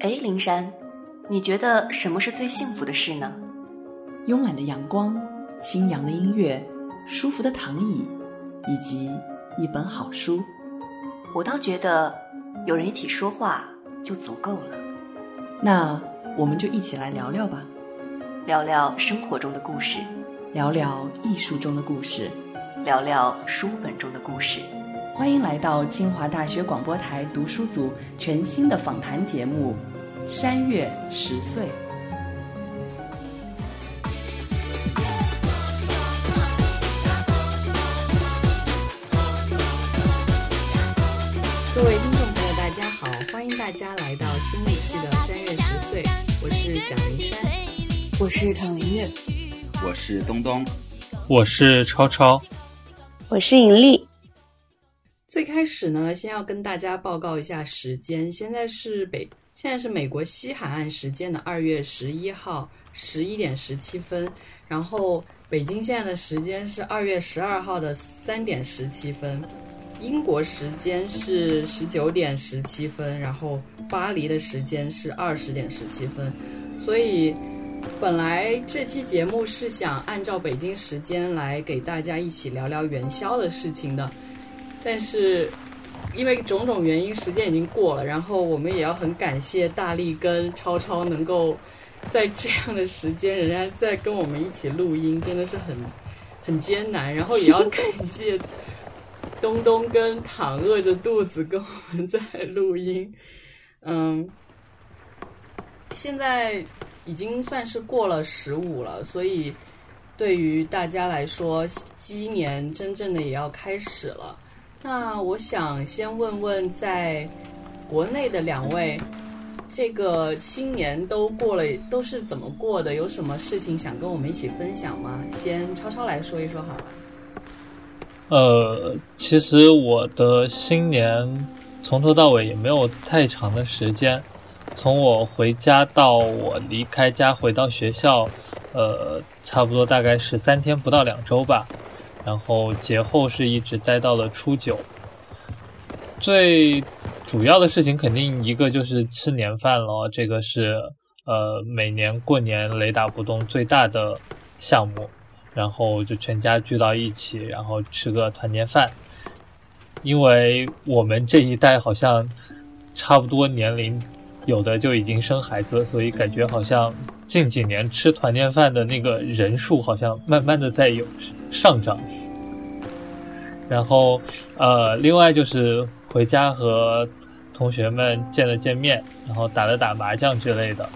哎，灵山，你觉得什么是最幸福的事呢？慵懒的阳光，清扬的音乐，舒服的躺椅，以及一本好书。我倒觉得有人一起说话就足够了。那我们就一起来聊聊吧，聊聊生活中的故事，聊聊艺术中的故事，聊聊书本中的故事。欢迎来到清华大学广播台读书组全新的访谈节目《山月十岁》。各位听众朋友，大家好！欢迎大家来到新一期的《山月十岁》，我是蒋灵山，我是唐林月，我是东东，我是超超，我是尹丽。最开始呢，先要跟大家报告一下时间，现在是北，现在是美国西海岸时间的二月十一号十一点十七分，然后北京现在的时间是二月十二号的三点十七分。英国时间是十九点十七分，然后巴黎的时间是二十点十七分，所以本来这期节目是想按照北京时间来给大家一起聊聊元宵的事情的，但是因为种种原因，时间已经过了，然后我们也要很感谢大力跟超超能够在这样的时间仍然在跟我们一起录音，真的是很很艰难，然后也要感谢。东东跟躺饿着肚子跟我们在录音，嗯，现在已经算是过了十五了，所以对于大家来说，鸡年真正的也要开始了。那我想先问问，在国内的两位，这个新年都过了，都是怎么过的？有什么事情想跟我们一起分享吗？先超超来说一说好了。呃，其实我的新年从头到尾也没有太长的时间，从我回家到我离开家回到学校，呃，差不多大概十三天不到两周吧。然后节后是一直待到了初九。最主要的事情肯定一个就是吃年饭了，这个是呃每年过年雷打不动最大的项目。然后就全家聚到一起，然后吃个团年饭。因为我们这一代好像差不多年龄，有的就已经生孩子，所以感觉好像近几年吃团年饭的那个人数好像慢慢的在有上涨。然后呃，另外就是回家和同学们见了见面，然后打了打麻将之类的。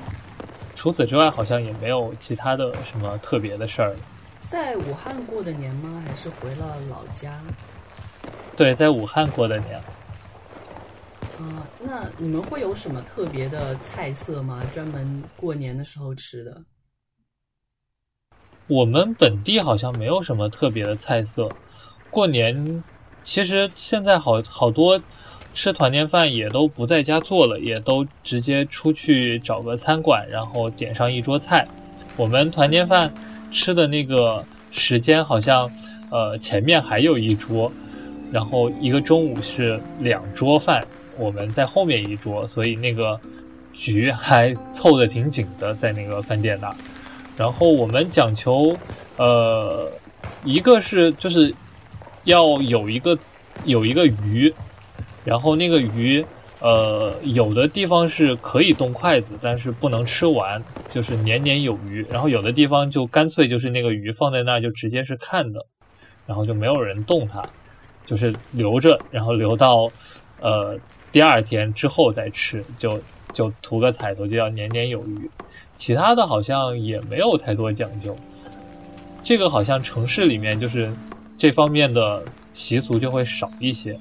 除此之外，好像也没有其他的什么特别的事儿了。在武汉过的年吗？还是回了老家？对，在武汉过的年。啊，那你们会有什么特别的菜色吗？专门过年的时候吃的？我们本地好像没有什么特别的菜色。过年其实现在好好多吃团年饭也都不在家做了，也都直接出去找个餐馆，然后点上一桌菜。我们团年饭。吃的那个时间好像，呃，前面还有一桌，然后一个中午是两桌饭，我们在后面一桌，所以那个局还凑得挺紧的，在那个饭店那。然后我们讲求，呃，一个是就是要有一个有一个鱼，然后那个鱼。呃，有的地方是可以动筷子，但是不能吃完，就是年年有余。然后有的地方就干脆就是那个鱼放在那儿就直接是看的，然后就没有人动它，就是留着，然后留到呃第二天之后再吃，就就图个彩头，就要年年有余。其他的好像也没有太多讲究，这个好像城市里面就是这方面的习俗就会少一些。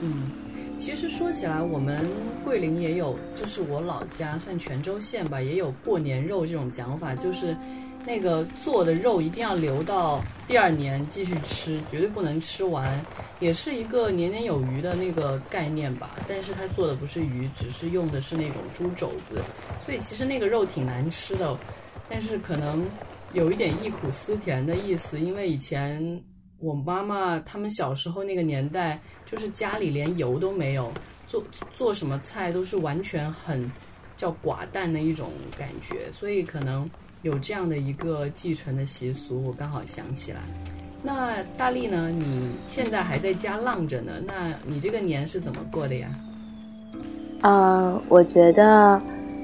嗯。其实说起来，我们桂林也有，就是我老家算泉州县吧，也有过年肉这种讲法，就是那个做的肉一定要留到第二年继续吃，绝对不能吃完，也是一个年年有余的那个概念吧。但是它做的不是鱼，只是用的是那种猪肘子，所以其实那个肉挺难吃的，但是可能有一点忆苦思甜的意思，因为以前。我妈妈他们小时候那个年代，就是家里连油都没有，做做什么菜都是完全很叫寡淡的一种感觉，所以可能有这样的一个继承的习俗。我刚好想起来。那大力呢？你现在还在家浪着呢，那你这个年是怎么过的呀？呃，我觉得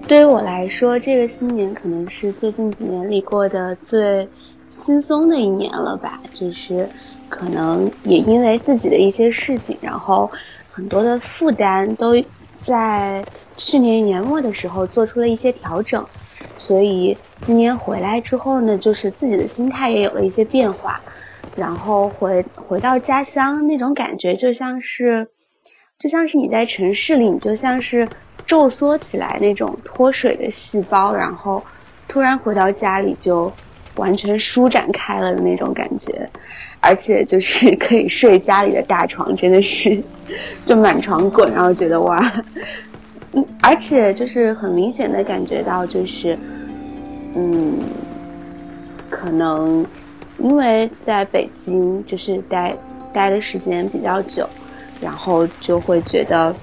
对于我来说，这个新年可能是最近几年里过的最轻松的一年了吧。就是可能也因为自己的一些事情，然后很多的负担都在去年年末的时候做出了一些调整，所以今年回来之后呢，就是自己的心态也有了一些变化。然后回回到家乡那种感觉，就像是，就像是你在城市里，你就像是皱缩起来那种脱水的细胞，然后突然回到家里就完全舒展开了的那种感觉，而且就是 可以睡家里的大床，真的是 就满床滚，然后觉得哇，嗯，而且就是很明显的感觉到就是，嗯，可能。因为在北京就是待待的时间比较久，然后就会觉得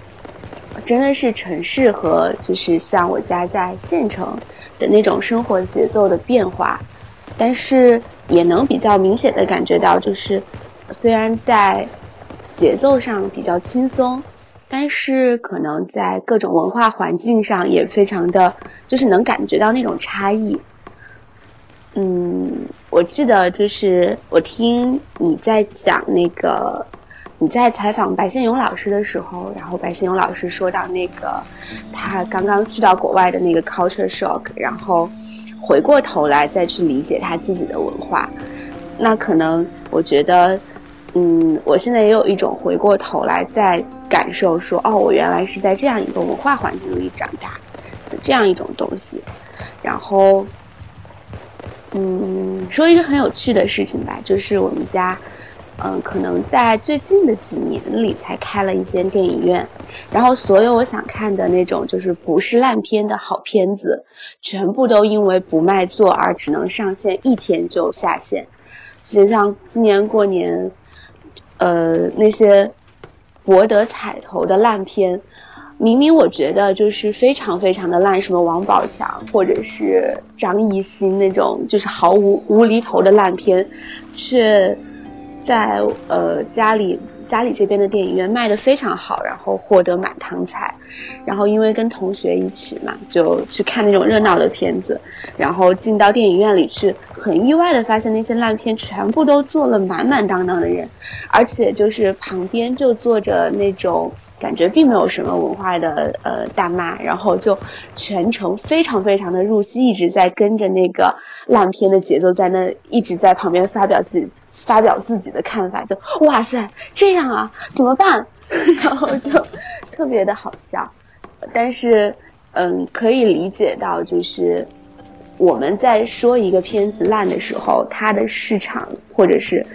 真的是城市和就是像我家在县城的那种生活节奏的变化，但是也能比较明显的感觉到，就是虽然在节奏上比较轻松，但是可能在各种文化环境上也非常的就是能感觉到那种差异。嗯，我记得就是我听你在讲那个你在采访白先勇老师的时候，然后白先勇老师说到那个他刚刚去到国外的那个 culture shock，然后回过头来再去理解他自己的文化。那可能我觉得，嗯，我现在也有一种回过头来再感受说，哦，我原来是在这样一个文化环境里长大的这样一种东西，然后。嗯，说一个很有趣的事情吧，就是我们家，嗯，可能在最近的几年里才开了一间电影院，然后所有我想看的那种就是不是烂片的好片子，全部都因为不卖座而只能上线一天就下线。就像今年过年，呃，那些博得彩头的烂片。明明我觉得就是非常非常的烂，什么王宝强或者是张艺兴那种就是毫无无厘头的烂片，却在呃家里家里这边的电影院卖的非常好，然后获得满堂彩。然后因为跟同学一起嘛，就去看那种热闹的片子，然后进到电影院里去，很意外的发现那些烂片全部都坐了满满当当的人，而且就是旁边就坐着那种。感觉并没有什么文化的呃大妈，然后就全程非常非常的入戏，一直在跟着那个烂片的节奏，在那一直在旁边发表自己发表自己的看法，就哇塞这样啊怎么办？然后就 特别的好笑，但是嗯可以理解到就是。我们在说一个片子烂的时候，它的市场或者是，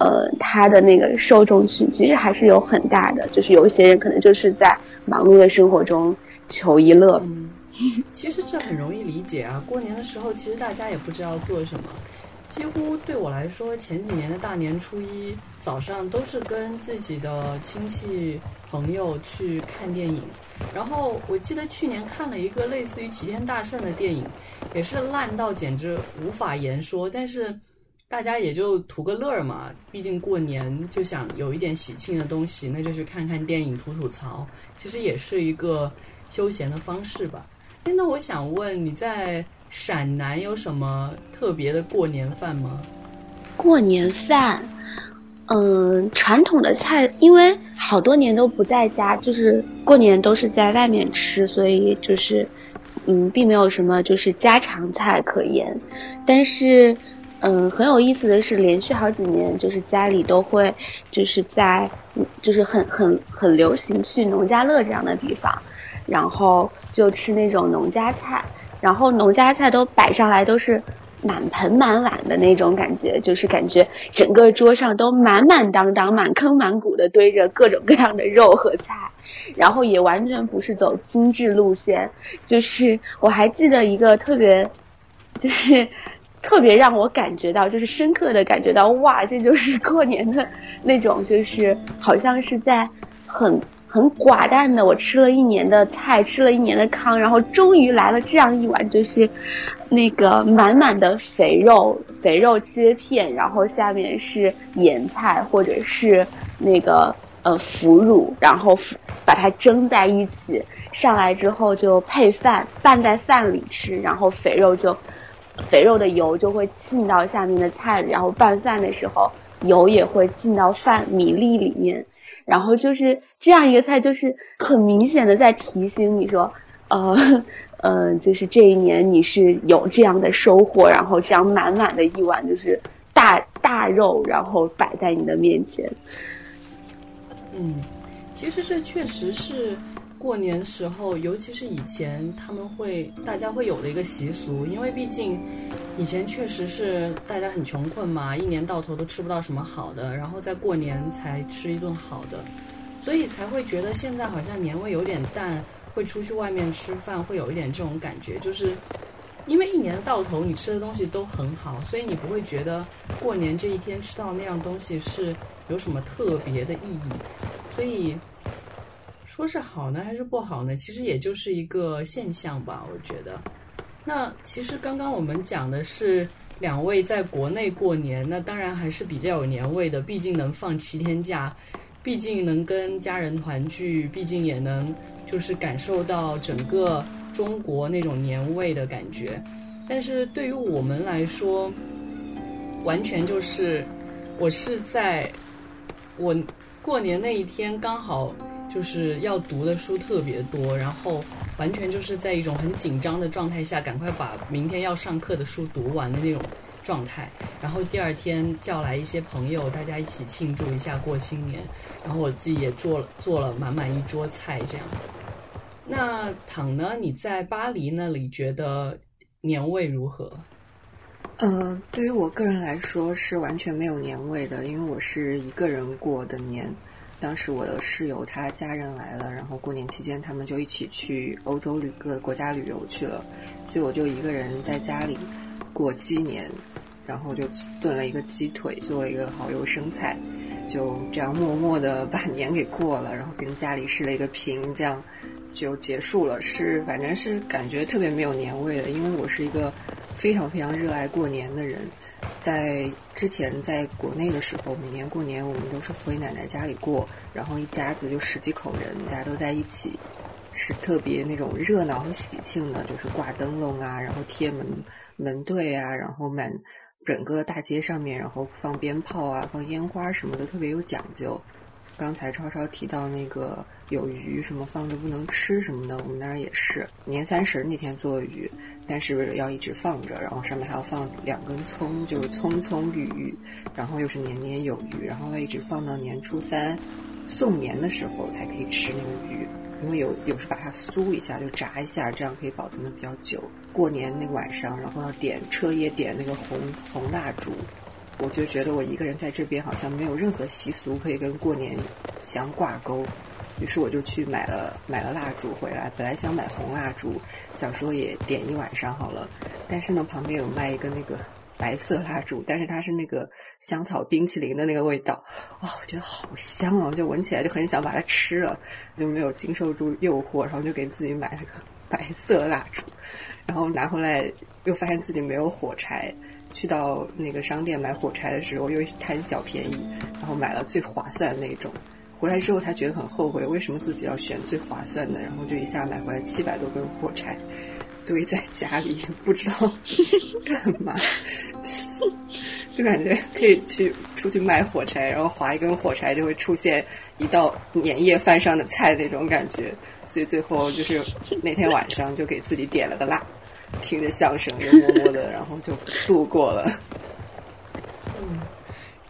呃，它的那个受众群其实还是有很大的。就是有一些人可能就是在忙碌的生活中求一乐。嗯，其实这很容易理解啊。过年的时候，其实大家也不知道做什么。几乎对我来说，前几年的大年初一早上都是跟自己的亲戚朋友去看电影。然后我记得去年看了一个类似于齐天大圣的电影，也是烂到简直无法言说。但是大家也就图个乐儿嘛，毕竟过年就想有一点喜庆的东西，那就去看看电影吐吐槽，其实也是一个休闲的方式吧。哎，那我想问你在陕南有什么特别的过年饭吗？过年饭。嗯，传统的菜，因为好多年都不在家，就是过年都是在外面吃，所以就是，嗯，并没有什么就是家常菜可言。但是，嗯，很有意思的是，连续好几年，就是家里都会，就是在，就是很很很流行去农家乐这样的地方，然后就吃那种农家菜，然后农家菜都摆上来都是。满盆满碗的那种感觉，就是感觉整个桌上都满满当当、满坑满谷的堆着各种各样的肉和菜，然后也完全不是走精致路线。就是我还记得一个特别，就是特别让我感觉到，就是深刻的感觉到，哇，这就是过年的那种，就是好像是在很。很寡淡的，我吃了一年的菜，吃了一年的糠，然后终于来了这样一碗，就是那个满满的肥肉，肥肉切片，然后下面是盐菜或者是那个呃腐乳，然后把它蒸在一起，上来之后就配饭，拌在饭里吃，然后肥肉就肥肉的油就会浸到下面的菜里，然后拌饭的时候油也会进到饭米粒里面。然后就是这样一个菜，就是很明显的在提醒你说，呃，呃，就是这一年你是有这样的收获，然后这样满满的一碗就是大大肉，然后摆在你的面前。嗯，其实这确实是过年时候，尤其是以前他们会大家会有的一个习俗，因为毕竟。以前确实是大家很穷困嘛，一年到头都吃不到什么好的，然后在过年才吃一顿好的，所以才会觉得现在好像年味有点淡，会出去外面吃饭会有一点这种感觉，就是因为一年到头你吃的东西都很好，所以你不会觉得过年这一天吃到那样东西是有什么特别的意义，所以说是好呢还是不好呢？其实也就是一个现象吧，我觉得。那其实刚刚我们讲的是两位在国内过年，那当然还是比较有年味的，毕竟能放七天假，毕竟能跟家人团聚，毕竟也能就是感受到整个中国那种年味的感觉。但是对于我们来说，完全就是我是在我过年那一天刚好。就是要读的书特别多，然后完全就是在一种很紧张的状态下，赶快把明天要上课的书读完的那种状态。然后第二天叫来一些朋友，大家一起庆祝一下过新年。然后我自己也做了做了满满一桌菜，这样。那躺呢？你在巴黎那里觉得年味如何？呃，对于我个人来说是完全没有年味的，因为我是一个人过的年。当时我的室友他家人来了，然后过年期间他们就一起去欧洲旅各个国家旅游去了，所以我就一个人在家里过鸡年，然后就炖了一个鸡腿，做了一个蚝油生菜，就这样默默的把 年给过了，然后跟家里视了一个频，这样就结束了。是反正是感觉特别没有年味的，因为我是一个非常非常热爱过年的人。在之前在国内的时候，每年过年我们都是回奶奶家里过，然后一家子就十几口人，大家都在一起，是特别那种热闹和喜庆的，就是挂灯笼啊，然后贴门门对啊，然后满整个大街上面，然后放鞭炮啊，放烟花什么的，特别有讲究。刚才超超提到那个有鱼什么放着不能吃什么的，我们那儿也是年三十那天做鱼，但是要一直放着，然后上面还要放两根葱，就是葱葱郁郁，然后又是年年有余，然后要一直放到年初三送年的时候才可以吃那个鱼，因为有有时把它酥一下就炸一下，这样可以保存的比较久。过年那个晚上，然后要点彻夜点那个红红蜡烛。我就觉得我一个人在这边好像没有任何习俗可以跟过年相挂钩，于是我就去买了买了蜡烛回来。本来想买红蜡烛，想说也点一晚上好了。但是呢，旁边有卖一个那个白色蜡烛，但是它是那个香草冰淇淋的那个味道，哇，我觉得好香啊！就闻起来就很想把它吃了，就没有经受住诱惑，然后就给自己买了个白色蜡烛，然后拿回来又发现自己没有火柴。去到那个商店买火柴的时候，又贪小便宜，然后买了最划算的那种。回来之后，他觉得很后悔，为什么自己要选最划算的？然后就一下买回来七百多根火柴，堆在家里，不知道 干嘛，就感觉可以去出去卖火柴，然后划一根火柴就会出现一道年夜饭上的菜那种感觉。所以最后就是那天晚上就给自己点了个蜡。听着相声，就默默的，然后就度过了。嗯，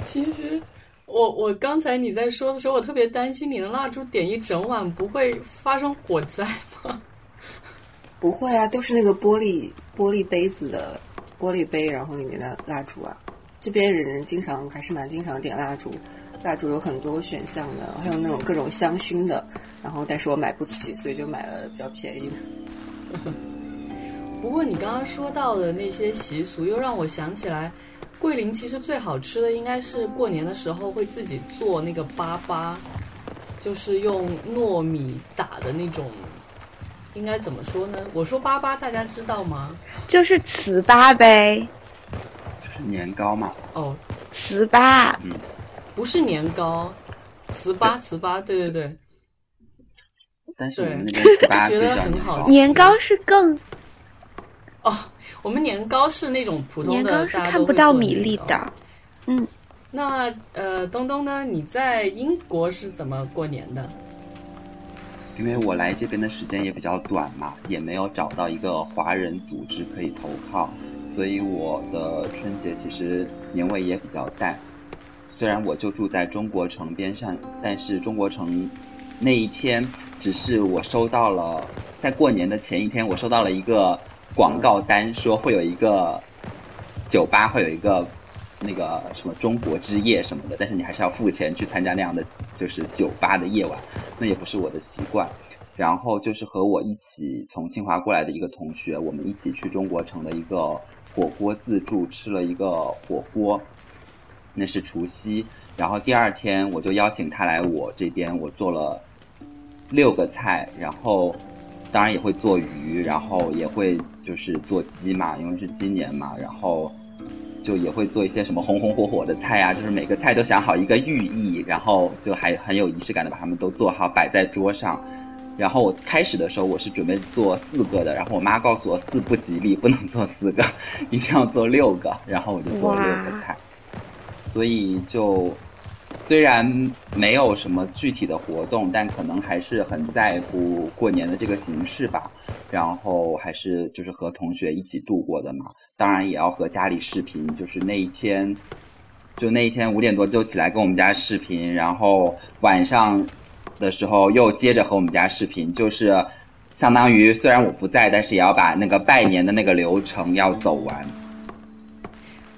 其实我我刚才你在说的时候，我特别担心你的蜡烛点一整晚不会发生火灾吗？不会啊，都是那个玻璃玻璃杯子的玻璃杯，然后里面的蜡烛啊。这边人经常还是蛮经常点蜡烛，蜡烛有很多选项的，还有那种各种香薰的。然后，但是我买不起，所以就买了比较便宜的。不过你刚刚说到的那些习俗，又让我想起来，桂林其实最好吃的应该是过年的时候会自己做那个粑粑，就是用糯米打的那种，应该怎么说呢？我说粑粑，大家知道吗？就是糍粑呗，就是年糕嘛。哦，糍粑。嗯，不是年糕，糍粑，糍粑，对对对。但是我们那边糍粑觉得很好吃。年糕是更哦，我们年糕是那种普通的，年糕是看不到米粒。的。嗯，那呃，东东呢？你在英国是怎么过年的？因为我来这边的时间也比较短嘛，也没有找到一个华人组织可以投靠，所以我的春节其实年味也比较淡。虽然我就住在中国城边上，但是中国城那一天只是我收到了，在过年的前一天，我收到了一个广告单，说会有一个酒吧会有一个那个什么中国之夜什么的，但是你还是要付钱去参加那样的就是酒吧的夜晚，那也不是我的习惯。然后就是和我一起从清华过来的一个同学，我们一起去中国城的一个火锅自助吃了一个火锅，那是除夕。然后第二天我就邀请他来我这边，我做了六个菜，然后当然也会做鱼，然后也会就是做鸡嘛，因为是鸡年嘛，然后就也会做一些什么红红火火的菜啊，就是每个菜都想好一个寓意，然后就还很有仪式感的把它们都做好摆在桌上。然后我开始的时候我是准备做四个的，然后我妈告诉我四不吉利，不能做四个，一定要做六个，然后我就做了六个菜。所以就虽然没有什么具体的活动，但可能还是很在乎过年的这个形式吧。然后还是就是和同学一起度过的嘛，当然也要和家里视频，就是那一天。就那一天五点多就起来跟我们家视频，然后晚上的时候又接着和我们家视频，就是相当于虽然我不在，但是也要把那个拜年的那个流程要走完。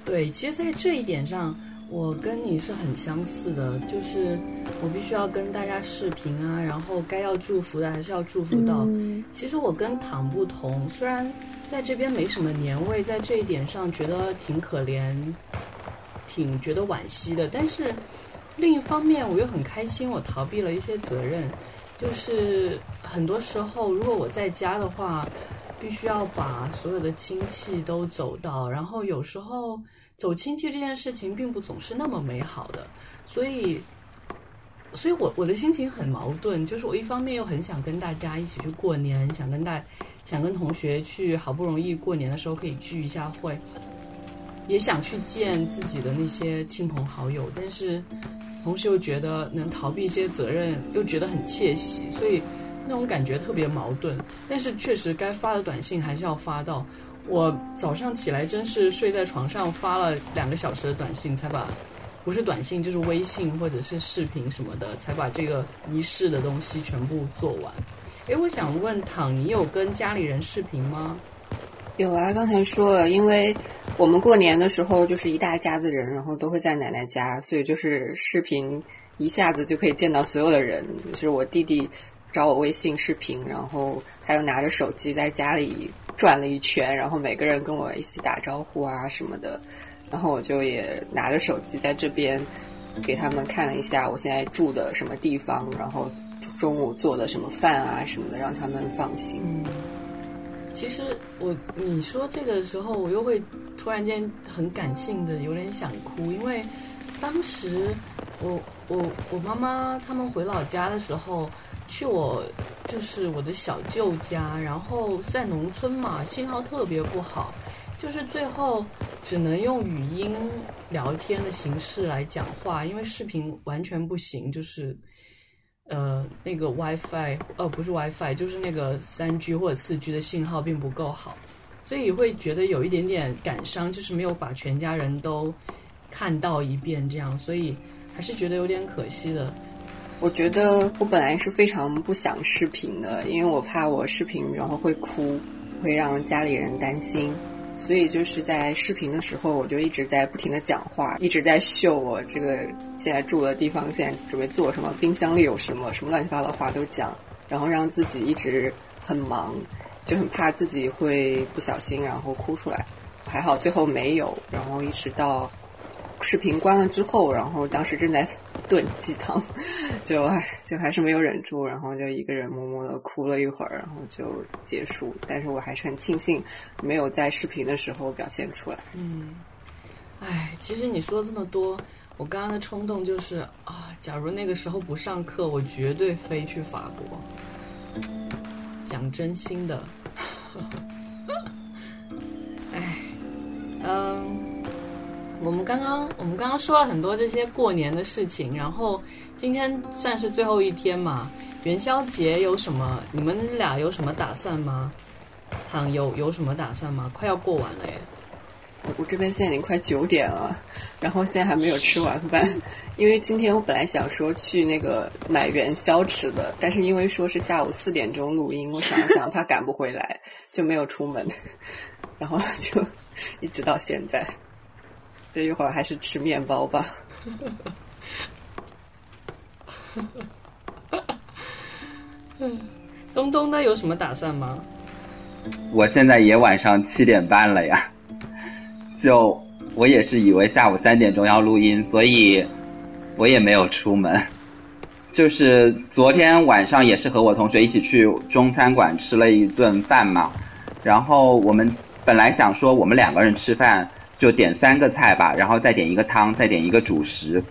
对，其实，在这一点上，我跟你是很相似的，就是我必须要跟大家视频啊，然后该要祝福的还是要祝福到。嗯其实我跟唐不同，虽然在这边没什么年味，在这一点上觉得挺可怜，挺觉得惋惜的，但是另一方面我又很开心，我逃避了一些责任。就是很多时候，如果我在家的话，必须要把所有的亲戚都走到，然后有时候走亲戚这件事情并不总是那么美好的，所以，所以我我的心情很矛盾，就是我一方面又很想跟大家一起去过年，想跟大想跟同学去，好不容易过年的时候可以聚一下会，也想去见自己的那些亲朋好友，但是同时又觉得能逃避一些责任，又觉得很窃喜，所以那种感觉特别矛盾。但是确实该发的短信还是要发到。我早上起来真是睡在床上发了两个小时的短信，才把不是短信就是微信或者是视频什么的，才把这个仪式的东西全部做完。诶，我想问躺，你有跟家里人视频吗？有啊，刚才说了，因为我们过年的时候就是一大家子人，然后都会在奶奶家，所以就是视频一下子就可以见到所有的人。就是我弟弟找我微信视频，然后他又拿着手机在家里转了一圈，然后每个人跟我一起打招呼啊什么的，然后我就也拿着手机在这边给他们看了一下我现在住的什么地方，然后中午做的什么饭啊什么的，让他们放心。嗯，其实我你说这个时候，我又会突然间很感性的有点想哭，因为当时我我我妈妈他们回老家的时候，去我就是我的小舅家，然后在农村嘛，信号特别不好，就是最后只能用语音聊天的形式来讲话，因为视频完全不行，就是。呃，那个 WiFi，呃，不是 WiFi，就是那个三 G 或者四 G 的信号并不够好，所以会觉得有一点点感伤，就是没有把全家人都看到一遍，这样，所以还是觉得有点可惜的。我觉得我本来是非常不想视频的，因为我怕我视频然后会哭，会让家里人担心，所以就是在视频的时候，我就一直在不停的讲话，一直在秀我这个现在住的地方，现在准备做什么，冰箱里有什么，什么乱七八糟的话都讲，然后让自己一直很忙，就很怕自己会不小心然后哭出来，还好最后没有，然后一直到视频关了之后，然后当时正在炖鸡汤，就唉，就还是没有忍住，然后就一个人默默的哭了一会儿，然后就结束。但是我还是很庆幸没有在视频的时候表现出来。嗯，唉，其实你说这么多，我刚刚的冲动就是啊，假如那个时候不上课，我绝对飞去法国。讲真心的，唉，嗯。我们刚刚我们刚刚说了很多这些过年的事情，然后今天算是最后一天嘛，元宵节有什么？你们俩有什么打算吗？唐有有什么打算吗？快要过完了耶！我这边现在已经快九点了，然后现在还没有吃晚饭，因为今天我本来想说去那个买元宵吃的，但是因为说是下午四点钟录音，我想了想怕赶不回来，就没有出门，然后就一直到现在。这一会儿还是吃面包吧。东东呢？有什么打算吗？我现在也晚上七点半了呀。就我也是以为下午三点钟要录音，所以我也没有出门。就是昨天晚上也是和我同学一起去中餐馆吃了一顿饭嘛。然后我们本来想说我们两个人吃饭。就点三个菜吧，然后再点一个汤，再点一个主食。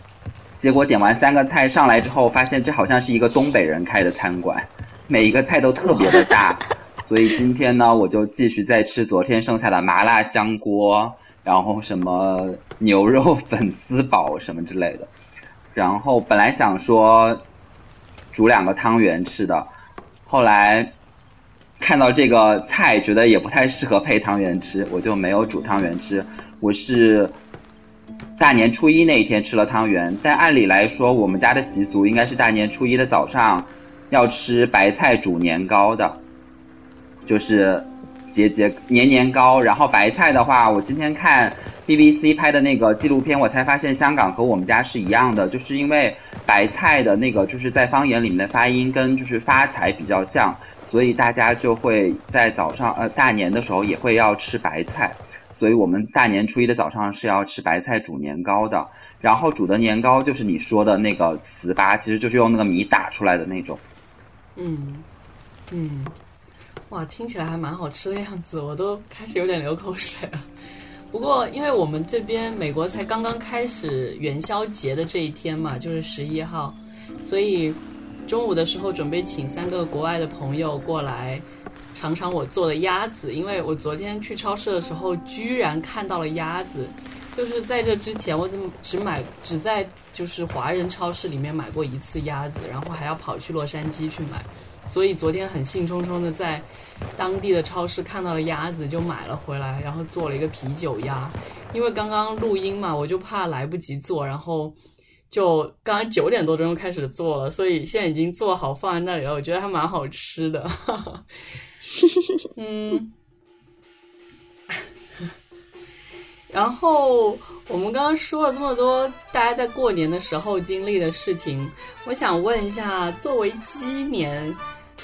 结果点完三个菜上来之后，发现这好像是一个东北人开的餐馆，每一个菜都特别的大。所以今天呢，我就继续在吃昨天剩下的麻辣香锅，然后什么牛肉粉丝煲什么之类的。然后本来想说煮两个汤圆吃的，后来。看到这个菜，觉得也不太适合配汤圆吃，我就没有煮汤圆吃。我是大年初一那一天吃了汤圆，但按理来说，我们家的习俗应该是大年初一的早上要吃白菜煮年糕的，就是节节年年糕。然后白菜的话，我今天看 BBC 拍的那个纪录片，我才发现香港和我们家是一样的，就是因为白菜的那个就是在方言里面的发音跟就是发财比较像。所以大家就会在早上，呃，大年的时候也会要吃白菜，所以我们大年初一的早上是要吃白菜煮年糕的。然后煮的年糕就是你说的那个糍粑，其实就是用那个米打出来的那种。嗯，嗯，哇，听起来还蛮好吃的样子，我都开始有点流口水了。不过因为我们这边美国才刚刚开始元宵节的这一天嘛，就是十一号，所以。中午的时候准备请三个国外的朋友过来尝尝我做的鸭子，因为我昨天去超市的时候居然看到了鸭子，就是在这之前我怎么只买只在就是华人超市里面买过一次鸭子，然后还要跑去洛杉矶去买，所以昨天很兴冲冲的在当地的超市看到了鸭子就买了回来，然后做了一个啤酒鸭，因为刚刚录音嘛，我就怕来不及做，然后。就刚刚九点多钟开始做了，所以现在已经做好放在那里了。我觉得还蛮好吃的。嗯，然后我们刚刚说了这么多，大家在过年的时候经历的事情，我想问一下，作为鸡年，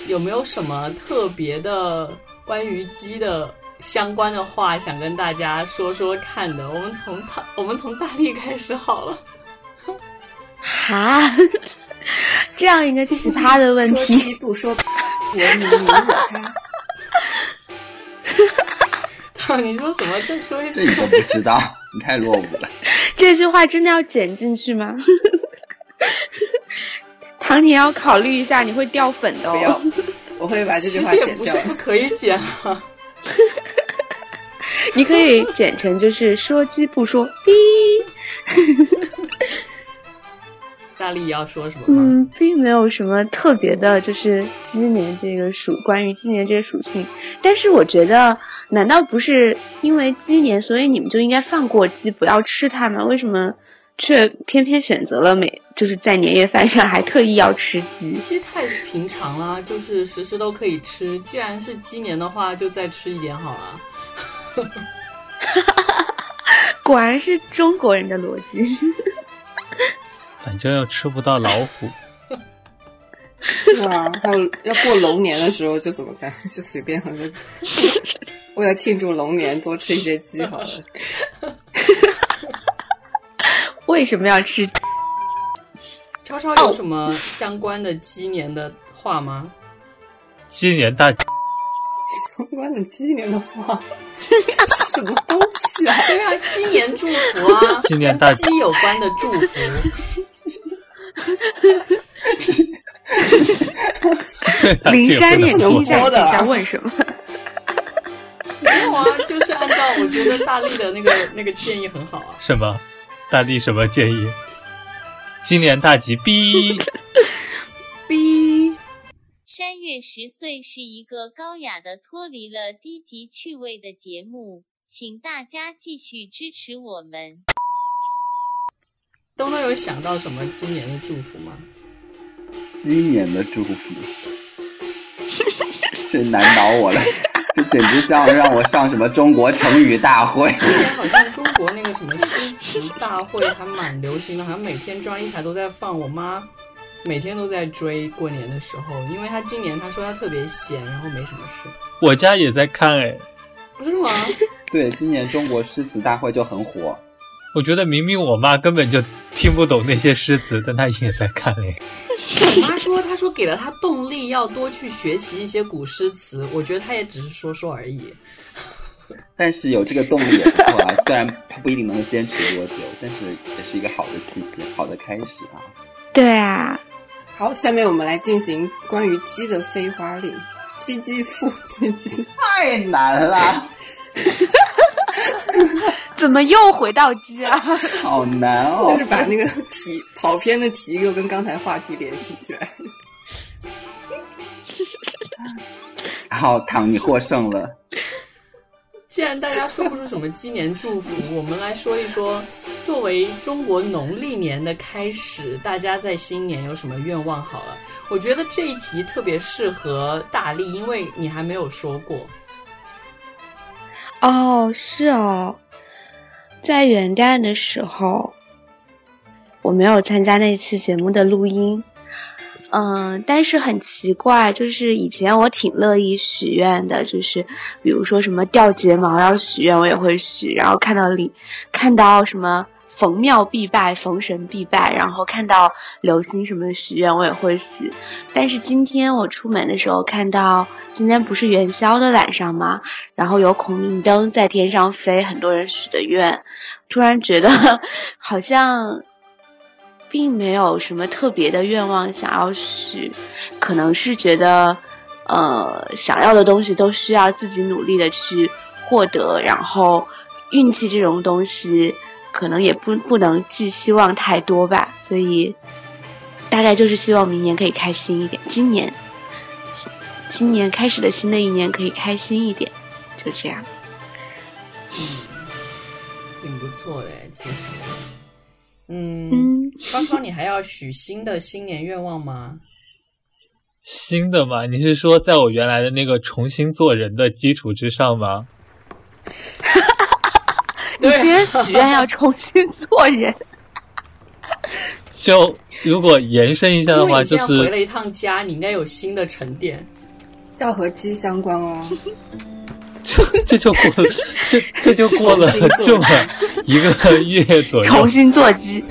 有没有什么特别的关于鸡的相关的话想跟大家说说看的？我们从他，我们从大力开始好了。哈，这样一个奇葩的问题。说鸡不说，我你你我他。哈，你说什么？再说一遍。这你都不知道，你太落伍了。这句话真的要剪进去吗？唐，你要考虑一下，你会掉粉的哦。我会把这句话剪掉。不可以剪啊。你可以剪成就是说鸡不说逼。大力要说什么吗？嗯，并没有什么特别的，就是鸡年这个属关于鸡年这个属性。但是我觉得，难道不是因为鸡年，所以你们就应该放过鸡，不要吃它吗？为什么却偏偏选择了每就是在年夜饭上还特意要吃鸡？鸡太平常了，就是时时都可以吃。既然是鸡年的话，就再吃一点好了。果然是中国人的逻辑。反正又吃不到老虎，是啊，还有要过龙年的时候就怎么办？就随便了，为了庆祝龙年，多吃一些鸡好了。为什么要吃？超超有什么相关的鸡年的话吗？鸡年大 相关的鸡年的话，什么东西啊？对啊，鸡年祝福啊，鸡年大吉鸡有关的祝福。灵这个山也不能说听一下播的啊你在问什么？没有啊，就是按照我觉得大力的那个那个建议很好啊。什么？大力什么建议？今年大吉逼！逼，山月十岁是一个高雅的脱离了低级趣味的节目，请大家继续支持我们。东东有想到什么今年的祝福吗？鸡年的祝福，这难倒我了，这简直像让我上什么中国成语大会。今年好像中国那个什么诗词大会还蛮流行的，好像每天中央一台都在放。我妈每天都在追过年的时候，因为她今年她说她特别闲，然后没什么事。我家也在看哎，不是吗？对，今年中国诗词大会就很火。我觉得明明我妈根本就听不懂那些诗词，但她也在看哎。我妈说，她说给了她动力，要多去学习一些古诗词。我觉得她也只是说说而已。但是有这个动力也不错啊，虽然她不一定能坚持多久，但是也是一个好的契机，好的开始啊。对啊，好，下面我们来进行关于鸡的飞花令。鸡鸡复鸡鸡，太难了，怎么又回到鸡啊？好难哦就是。把那个题跑偏的题又跟刚才话题联系起来。好，唐你获胜了。既然大家说不出什么鸡年祝福，我们来说一说，作为中国农历年的开始，大家在新年有什么愿望？好了，我觉得这一题特别适合大力，因为你还没有说过。哦，是哦，在元旦的时候，我没有参加那期节目的录音。嗯，但是很奇怪，就是以前我挺乐意许愿的，就是比如说什么掉睫毛要许愿，我也会许。然后看到里看到什么逢庙必拜、逢神必拜，然后看到流星什么许愿，我也会许。但是今天我出门的时候看到，今天不是元宵的晚上吗？然后有孔明灯在天上飞，很多人许的愿，突然觉得好像并没有什么特别的愿望想要许，可能是觉得呃想要的东西都需要自己努力的去获得，然后运气这种东西可能也不不能寄希望太多吧，所以大概就是希望明年可以开心一点，今年今年开始的新的一年可以开心一点，就这样。挺不错的，其实。嗯，嗯，超超，你还要许新的新年愿望吗？新的吗？你是说在我原来的那个重新做人的基础之上吗？你今天许愿要重新做人，就如果延伸一下的话，就是回了一趟家，你应该有新的沉淀。要和鸡相关哦。这这就过了，这这就过了这么 一个月左右重，新做鸡，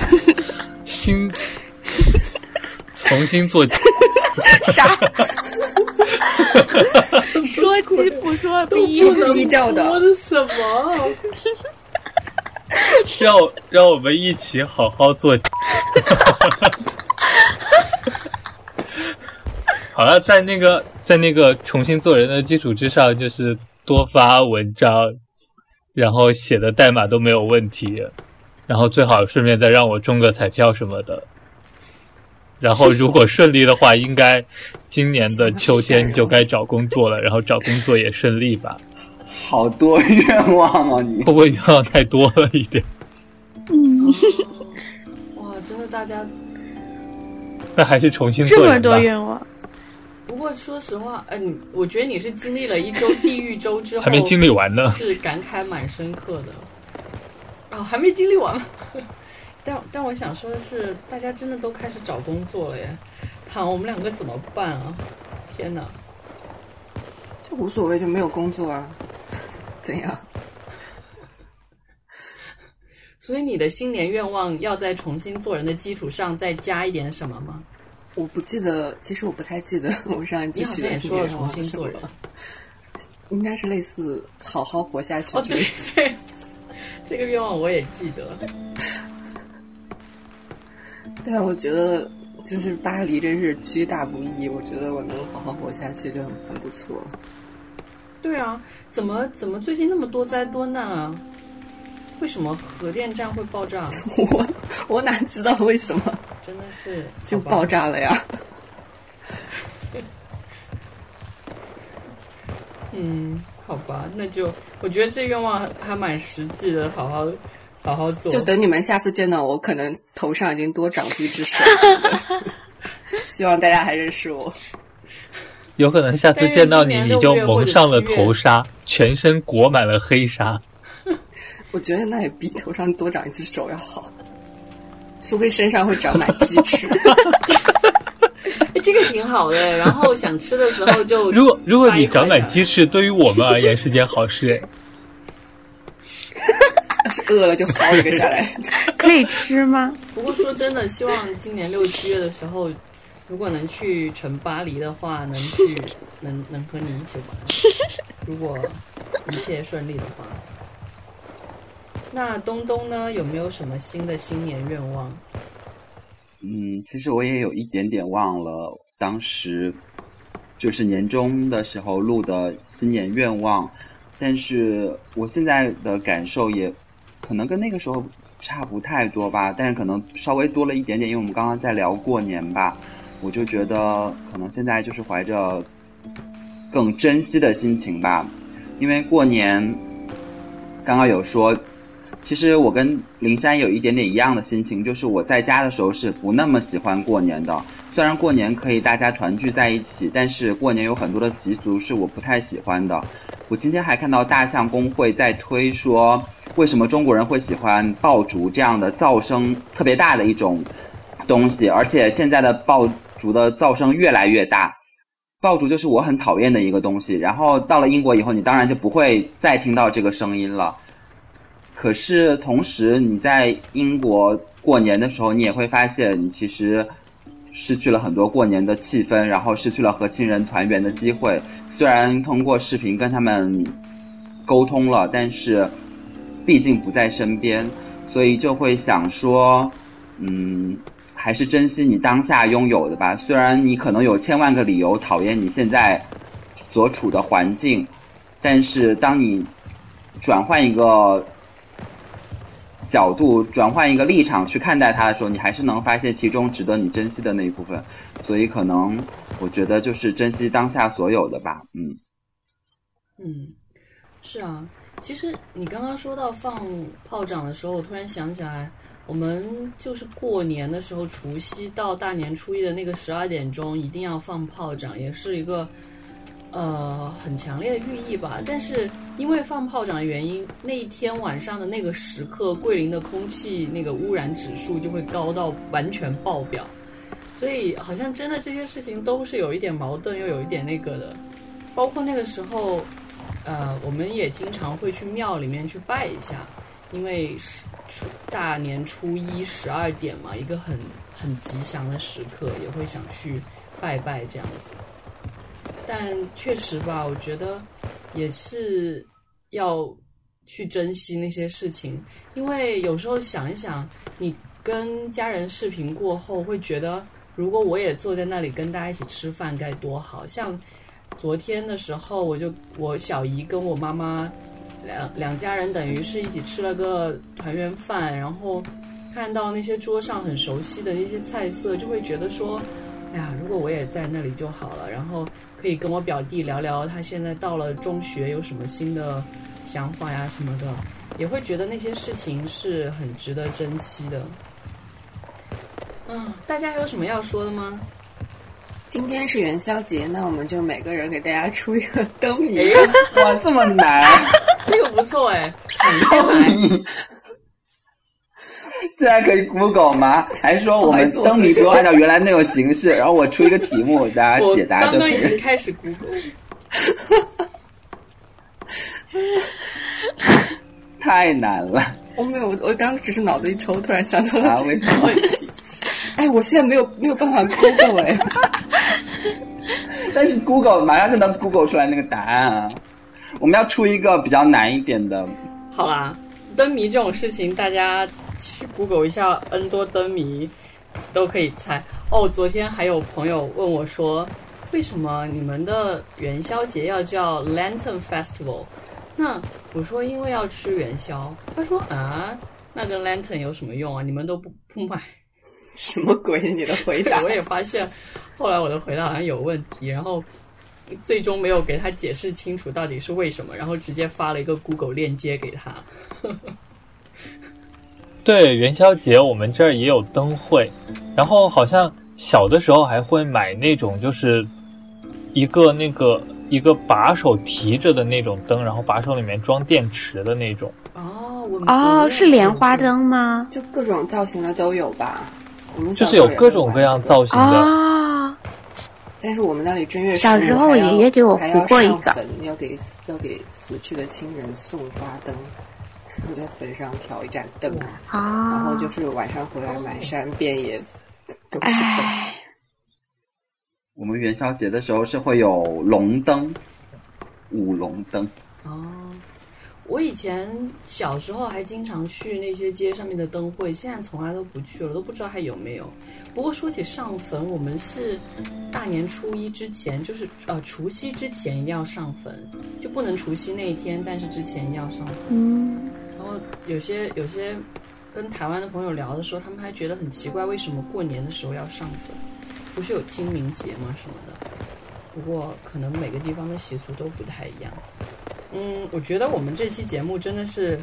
新重新做啥？说鸡不说逼，低调的说的什么？让让我们一起好好做。好了，在那个在那个重新做人的基础之上，就是多发文章，然后写的代码都没有问题，然后最好顺便再让我中个彩票什么的。然后如果顺利的话，应该今年的秋天就该找工作了，然后找工作也顺利吧？好多愿望啊，你会不会愿望太多了一点？嗯，哇，真的，大家。那还是重新这么做人吧多。愿望，不过说实话，哎、你我觉得你是经历了一周地狱周之后，还没经历完呢。是感慨蛮深刻的。哦，还没经历完吗？但但我想说的是，大家真的都开始找工作了耶。躺，我们两个怎么办啊？天哪！这无所谓，就没有工作啊，怎样？所以你的新年愿望要在重新做人的基础上再加一点什么吗？我不记得，其实我不太记得 我上一你好次许的像也说了愿望重新做人是什么，应该是类似好好活下去哦，对。对，这个愿望我也记得。对啊，我觉得就是巴黎真是居大不易，我觉得我能好好活下去就很很不错。对啊，怎么怎么最近那么多灾多难啊？为什么核电站会爆炸？我我哪知道为什么真的是就爆炸了呀？嗯，好吧，那就我觉得这愿望还还蛮实际的，好好好好做。就等你们下次见到我，可能头上已经多长出一只手。希望大家还认识我。有可能下次见到你，你就蒙上了头纱，全身裹满了黑纱。我觉得那也比头上多长一只手要好，说不定身上会长满鸡翅。哎这个挺好的，然后想吃的时候就 如果如果你长满满鸡翅，对于我们而言是件好事。饿了就薅一个下来。可以吃吗？不过说真的，希望今年六七月的时候，如果能去成巴黎的话，能去能能和你一起玩。如果一切顺利的话，那东东呢？有没有什么新的新年愿望？嗯，其实我也有一点点忘了，当时就是年终的时候录的新年愿望，但是我现在的感受也可能跟那个时候差不太多吧，但是可能稍微多了一点点，因为我们刚刚在聊过年吧，我就觉得可能现在就是怀着更珍惜的心情吧，因为过年刚刚有说。其实我跟林珊有一点点一样的心情，就是我在家的时候是不那么喜欢过年的。虽然过年可以大家团聚在一起，但是过年有很多的习俗是我不太喜欢的。我今天还看到大象公会在推说，为什么中国人会喜欢爆竹这样的噪声特别大的一种东西，而且现在的爆竹的噪声越来越大。爆竹就是我很讨厌的一个东西。然后到了英国以后，你当然就不会再听到这个声音了。可是同时，你在英国过年的时候，你也会发现，你其实失去了很多过年的气氛，然后失去了和亲人团圆的机会。虽然通过视频跟他们沟通了，但是毕竟不在身边，所以就会想说，嗯，还是珍惜你当下拥有的吧。虽然你可能有千万个理由讨厌你现在所处的环境，但是当你转换一个角度转换一个立场去看待它的时候，你还是能发现其中值得你珍惜的那一部分。所以，可能我觉得就是珍惜当下所有的吧。嗯嗯，是啊。其实你刚刚说到放炮仗的时候，我突然想起来，我们就是过年的时候，除夕到大年初一的那个十二点钟一定要放炮仗，也是一个呃很强烈的寓意吧。但是因为放炮仗的原因，那一天晚上的那个时刻，桂林的空气那个污染指数就会高到完全爆表。所以好像真的这些事情都是有一点矛盾，又有一点那个的。包括那个时候，呃，我们也经常会去庙里面去拜一下，因为是初大年初一十二点嘛，一个很很吉祥的时刻，也会想去拜拜这样子。但确实吧，我觉得也是要去珍惜那些事情，因为有时候想一想，你跟家人视频过后，会觉得如果我也坐在那里跟大家一起吃饭，该多好！像昨天的时候，我就我小姨跟我妈妈两两家人等于是一起吃了个团圆饭，然后看到那些桌上很熟悉的那些菜色，就会觉得说，哎呀，如果我也在那里就好了，然后可以跟我表弟聊聊他现在到了中学有什么新的想法呀什么的，也会觉得那些事情是很值得珍惜的。嗯，大家还有什么要说的吗？今天是元宵节，那我们就每个人给大家出一个灯谜。哇，这么难！这个不错哎，你先来。现在可以 Google 吗？还是说我们灯谜不用按照原来那种形式，然后我出一个题目，大家解答就可我刚刚已经以？开始 Google。太难了。我没有，我刚刚只是脑子一抽，突然想到了啊这个为什么问题。哎，我现在没有没有办法 Google 哎。但是 Google 马上就能 Google 出来那个答案啊。我们要出一个比较难一点的，好啦，灯谜这种事情，大家去 Google 一下 N 多灯谜，都可以猜。哦，昨天还有朋友问我说，为什么你们的元宵节要叫 Lantern Festival？那我说因为要吃元宵。他说啊，那跟 Lantern 有什么用啊？你们都不不买。什么鬼？你的回答？我也发现，后来我的回答好像有问题，然后最终没有给他解释清楚到底是为什么，然后直接发了一个 Google 链接给他。对，元宵节我们这儿也有灯会，然后好像小的时候还会买那种就是一个那个一个把手提着的那种灯，然后把手里面装电池的那种。哦，我哦，是莲花灯吗？就各种造型的都有吧？我们就是有各种各样造型的。啊，但是我们那里正月十五小时候还要爷爷给我还要糊过一个上坟，要给要给死去的亲人送花灯，我在坟上挑一盏灯，然啊后，就是晚上回来满山遍野都是灯。哎，我们元宵节的时候是会有龙灯，舞龙灯。哦，我以前小时候还经常去那些街上面的灯会，现在从来都不去了，都不知道还有没有。不过说起上坟，我们是大年初一之前，就是呃除夕之前一定要上坟，就不能除夕那一天，但是之前一定要上坟。嗯，然后有些有些跟台湾的朋友聊的时候，他们还觉得很奇怪，为什么过年的时候要上坟？不是有清明节吗？什么的？不过可能每个地方的习俗都不太一样。嗯，我觉得我们这期节目真的是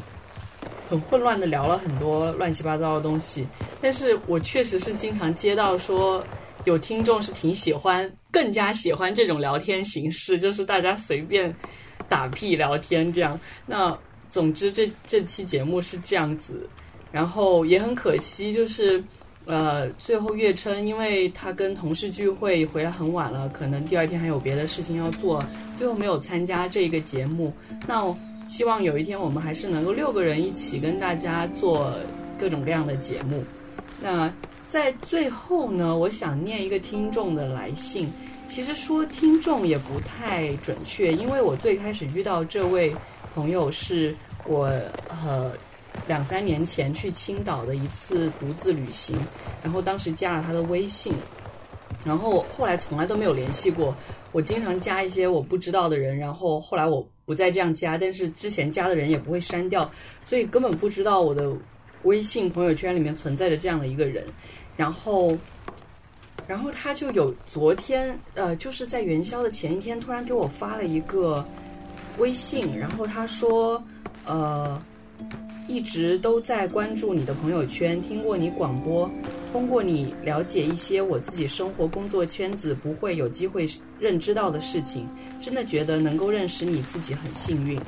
很混乱的聊了很多乱七八糟的东西，但是我确实是经常接到说有听众是挺喜欢，更加喜欢这种聊天形式，就是大家随便打屁聊天这样。那总之这这期节目是这样子，然后也很可惜，就是呃最后月琛因为他跟同事聚会回来很晚了，可能第二天还有别的事情要做，最后没有参加这个节目。那希望有一天我们还是能够六个人一起跟大家做各种各样的节目。那在最后呢，我想念一个听众的来信。其实说听众也不太准确，因为我最开始遇到这位朋友是我呃两三年前去青岛的一次独自旅行，然后当时加了他的微信，然后后来从来都没有联系过。我经常加一些我不知道的人，然后后来我不再这样加，但是之前加的人也不会删掉，所以根本不知道我的微信朋友圈里面存在着这样的一个人。然后，然后他就有昨天呃，就是在元宵的前一天，突然给我发了一个微信，然后他说呃。一直都在关注你的朋友圈，听过你广播，通过你了解一些我自己生活工作圈子不会有机会认知到的事情，真的觉得能够认识你自己很幸运。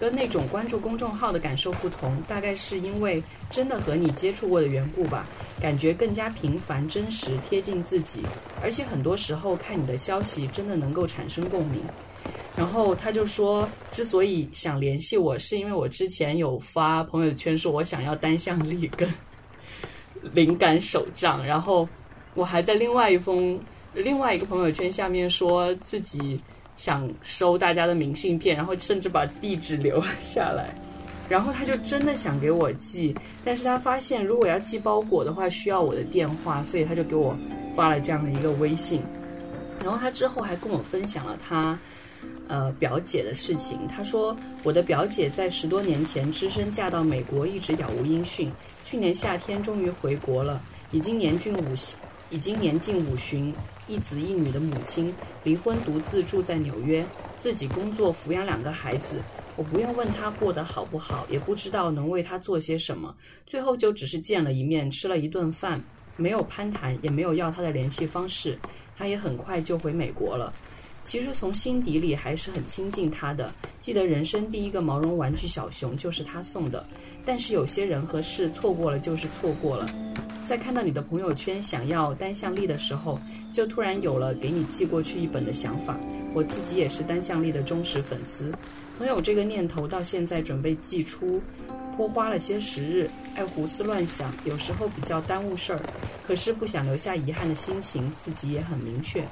跟那种关注公众号的感受不同，大概是因为真的和你接触过的缘故吧，感觉更加平凡、真实、贴近自己，而且很多时候看你的消息真的能够产生共鸣。然后他就说，之所以想联系我，是因为我之前有发朋友圈说我想要单向力跟灵感手账，然后我还在另外一封另外一个朋友圈下面说自己想收大家的明信片，然后甚至把地址留了下来。然后他就真的想给我寄，但是他发现如果要寄包裹的话需要我的电话，所以他就给我发了这样的一个微信。然后他之后还跟我分享了他。呃，表姐的事情，她说我的表姐在十多年前只身嫁到美国，一直杳无音讯。去年夏天终于回国了，已经年近五旬，已经年近五旬，一子一女的母亲，离婚独自住在纽约，自己工作抚养两个孩子。我不愿问她过得好不好，也不知道能为她做些什么。最后就只是见了一面，吃了一顿饭，没有攀谈，也没有要她的联系方式。她也很快就回美国了。其实从心底里还是很亲近他的。记得人生第一个毛绒玩具小熊就是他送的。但是有些人和事错过了就是错过了。在看到你的朋友圈想要单向力的时候，就突然有了给你寄过去一本的想法。我自己也是单向力的忠实粉丝，从有这个念头到现在准备寄出，多花了些时日，爱胡思乱想，有时候比较耽误事儿。可是不想留下遗憾的心情，自己也很明确。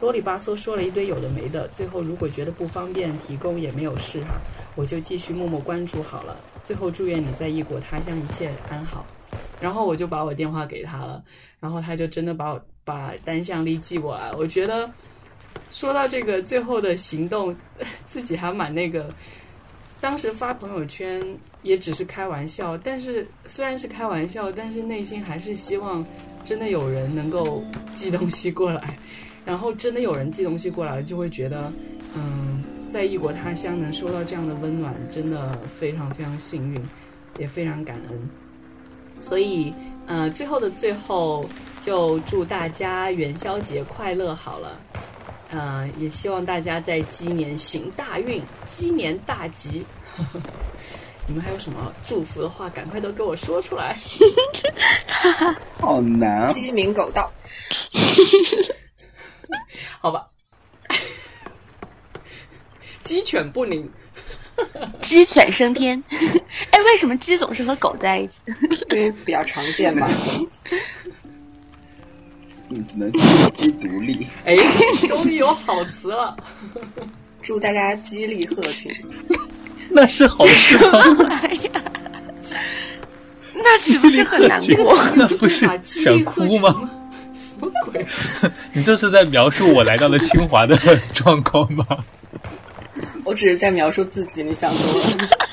啰里吧嗦说了一堆有的没的，最后如果觉得不方便提供也没有事哈，我就继续默默关注好了。最后祝愿你在异国他乡一切安好。然后我就把我电话给他了，然后他就真的把我把单向力寄过来。我觉得说到这个最后的行动，自己还蛮那个。当时发朋友圈也只是开玩笑，但是虽然是开玩笑，但是内心还是希望真的有人能够寄东西过来。然后真的有人寄东西过来，就会觉得，嗯，在异国他乡能收到这样的温暖，真的非常非常幸运，也非常感恩。所以，呃，最后的最后，就祝大家元宵节快乐好了。呃，也希望大家在鸡年行大运，鸡年大吉。你们还有什么祝福的话，赶快都给我说出来。好难，鸡鸣狗盗。好吧，鸡犬不宁，鸡犬升天。哎，为什么鸡总是和狗在一起？因为比较常见吧。你只能鸡独立。哎，终于有好词了。祝大家激励鹤群。那是好事吗？哎呀，那是不是很难过？那不是想哭吗？什么鬼？你这是在描述我来到了清华的状况吗？我只是在描述自己，你想多了。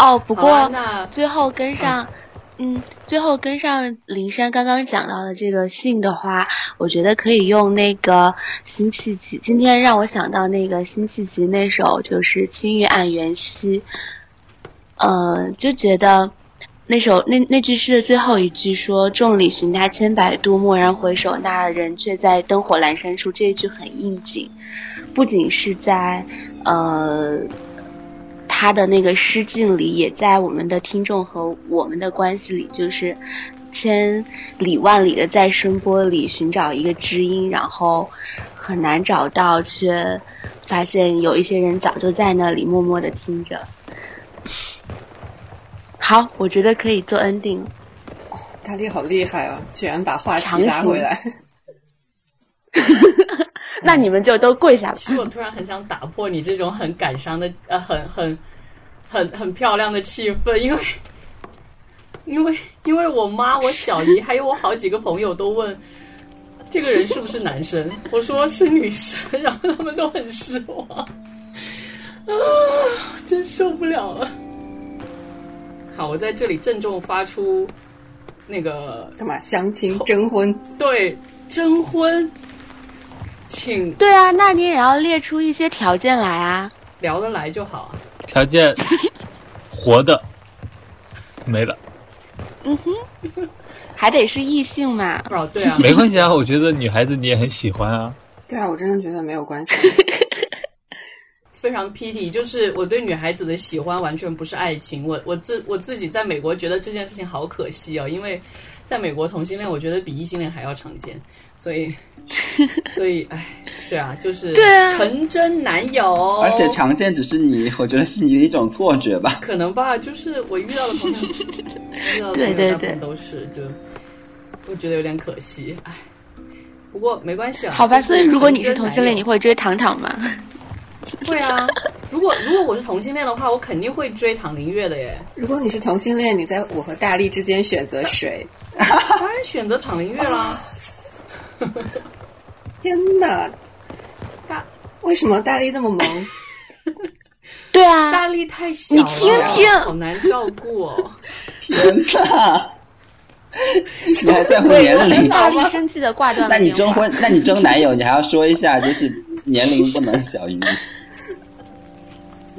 哦，不过最后跟上，嗯，最后跟上林珊刚刚讲到的这个信的话，我觉得可以用那个辛弃疾。今天让我想到那个辛弃疾那首就是《青玉案元夕》，呃，就觉得那首那那句诗的最后一句说“众里寻他千百度，蓦然回首，那人却在灯火阑珊处”，这一句很应景，不仅是在呃。他的那个诗境里，也在我们的听众和我们的关系里，就是千里万里的在声波里寻找一个知音，然后很难找到，却发现有一些人早就在那里默默的听着。好，我觉得可以做 ending。大力好厉害啊，居然把话题拉回来。那你们就都跪下吧。其实我突然很想打破你这种很感伤的呃，很很很很漂亮的气氛，因为因为因为我妈、我小姨还有我好几个朋友都问这个人是不是男生，我说是女生，然后他们都很失望，啊，真受不了了。好，我在这里郑重发出那个干嘛？相亲征婚？对征婚。请对啊，那你也要列出一些条件来啊，聊得来就好啊。条件活的没了，嗯哼，还得是异性嘛。哦，对啊，没关系啊，我觉得女孩子你也很喜欢啊。对啊，我真的觉得没有关系。非常 pity，就是我对女孩子的喜欢完全不是爱情。我我自我自己在美国觉得这件事情好可惜哦，因为在美国同性恋我觉得比异性恋还要常见，所以 所以哎，对啊，就是对啊成真男友，而且常见只是你，我觉得是你的一种错觉吧。可能吧，就是我遇到的朋友，遇到的朋友对对对大部分都是就，我觉得有点可惜，哎。不过没关系啊。好吧，所以如果你是同性恋，你会追糖糖吗？会啊。如果如果我是同性恋的话，我肯定会追唐林月的耶。如果你是同性恋，你在我和大力之间选择谁？当然选择唐林月啦。天哪！大为什么大力那么萌？对啊，大力太小你了，听听好难照顾哦。天哪！你还在乎年龄？大力生气的挂断了那你征婚，那你征男友，你还要说一下，就是年龄不能小于你。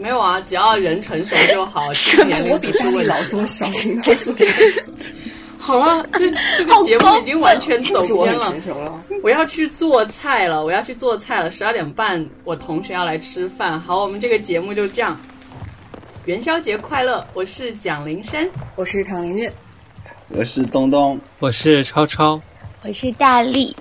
没有啊，只要人成熟就好，年龄比大力不是问题。老多少？你告诉我，好了，这这个节目已经完全走偏了。我要去做菜了，我要去做菜了。十二点半，我同学要来吃饭。好，我们这个节目就这样。元宵节快乐！我是蒋林山，我是唐林月，我是东东，我是超超，我是大力，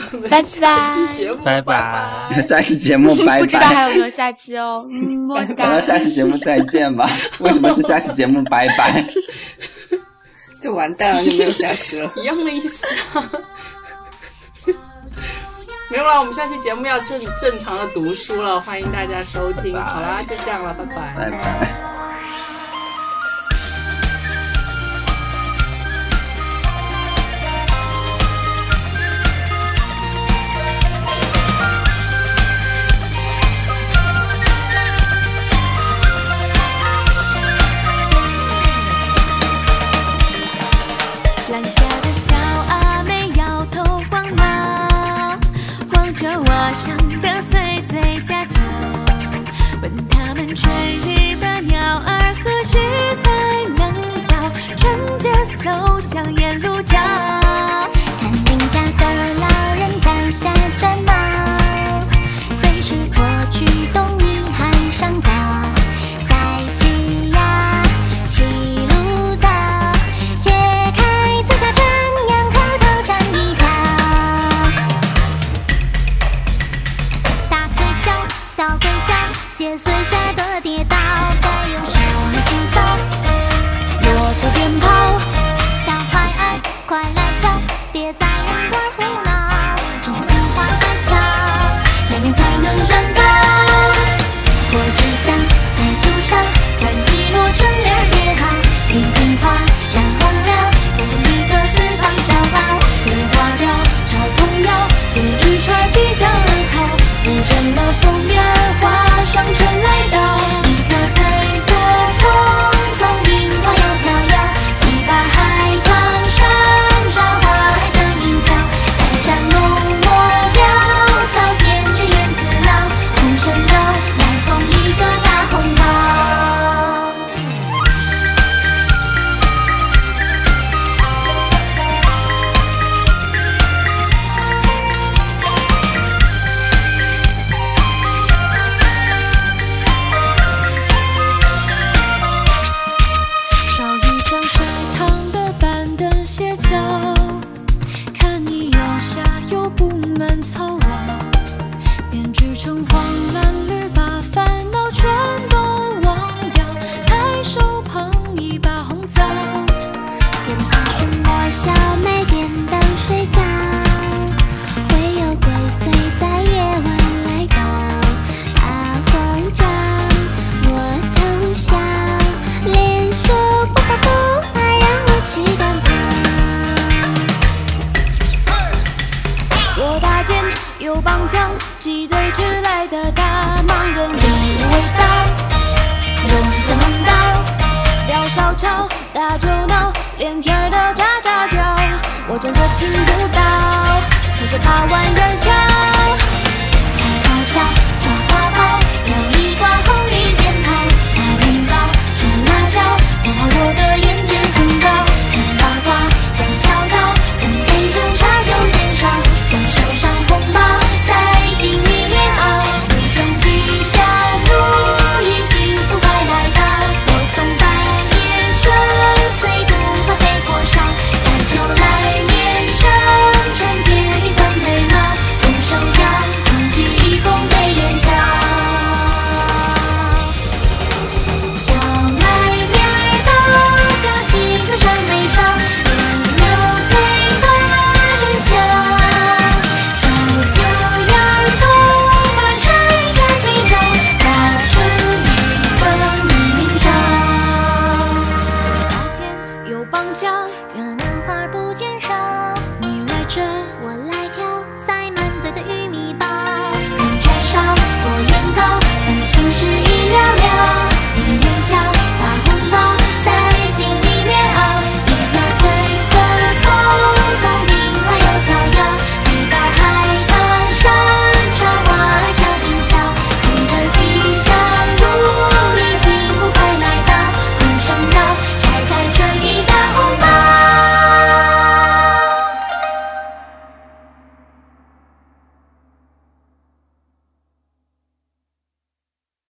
拜拜，下期节目拜拜，下期节目 拜拜，不知道还有没有下期哦，嗯，我们，下期节目再见吧。为什么是下期节目拜拜？就完蛋了，就没有下期了，一样的意思、啊。没有了，我们下期节目要正正常的读书了，欢迎大家收听。好啦，就这样了，拜拜，拜拜。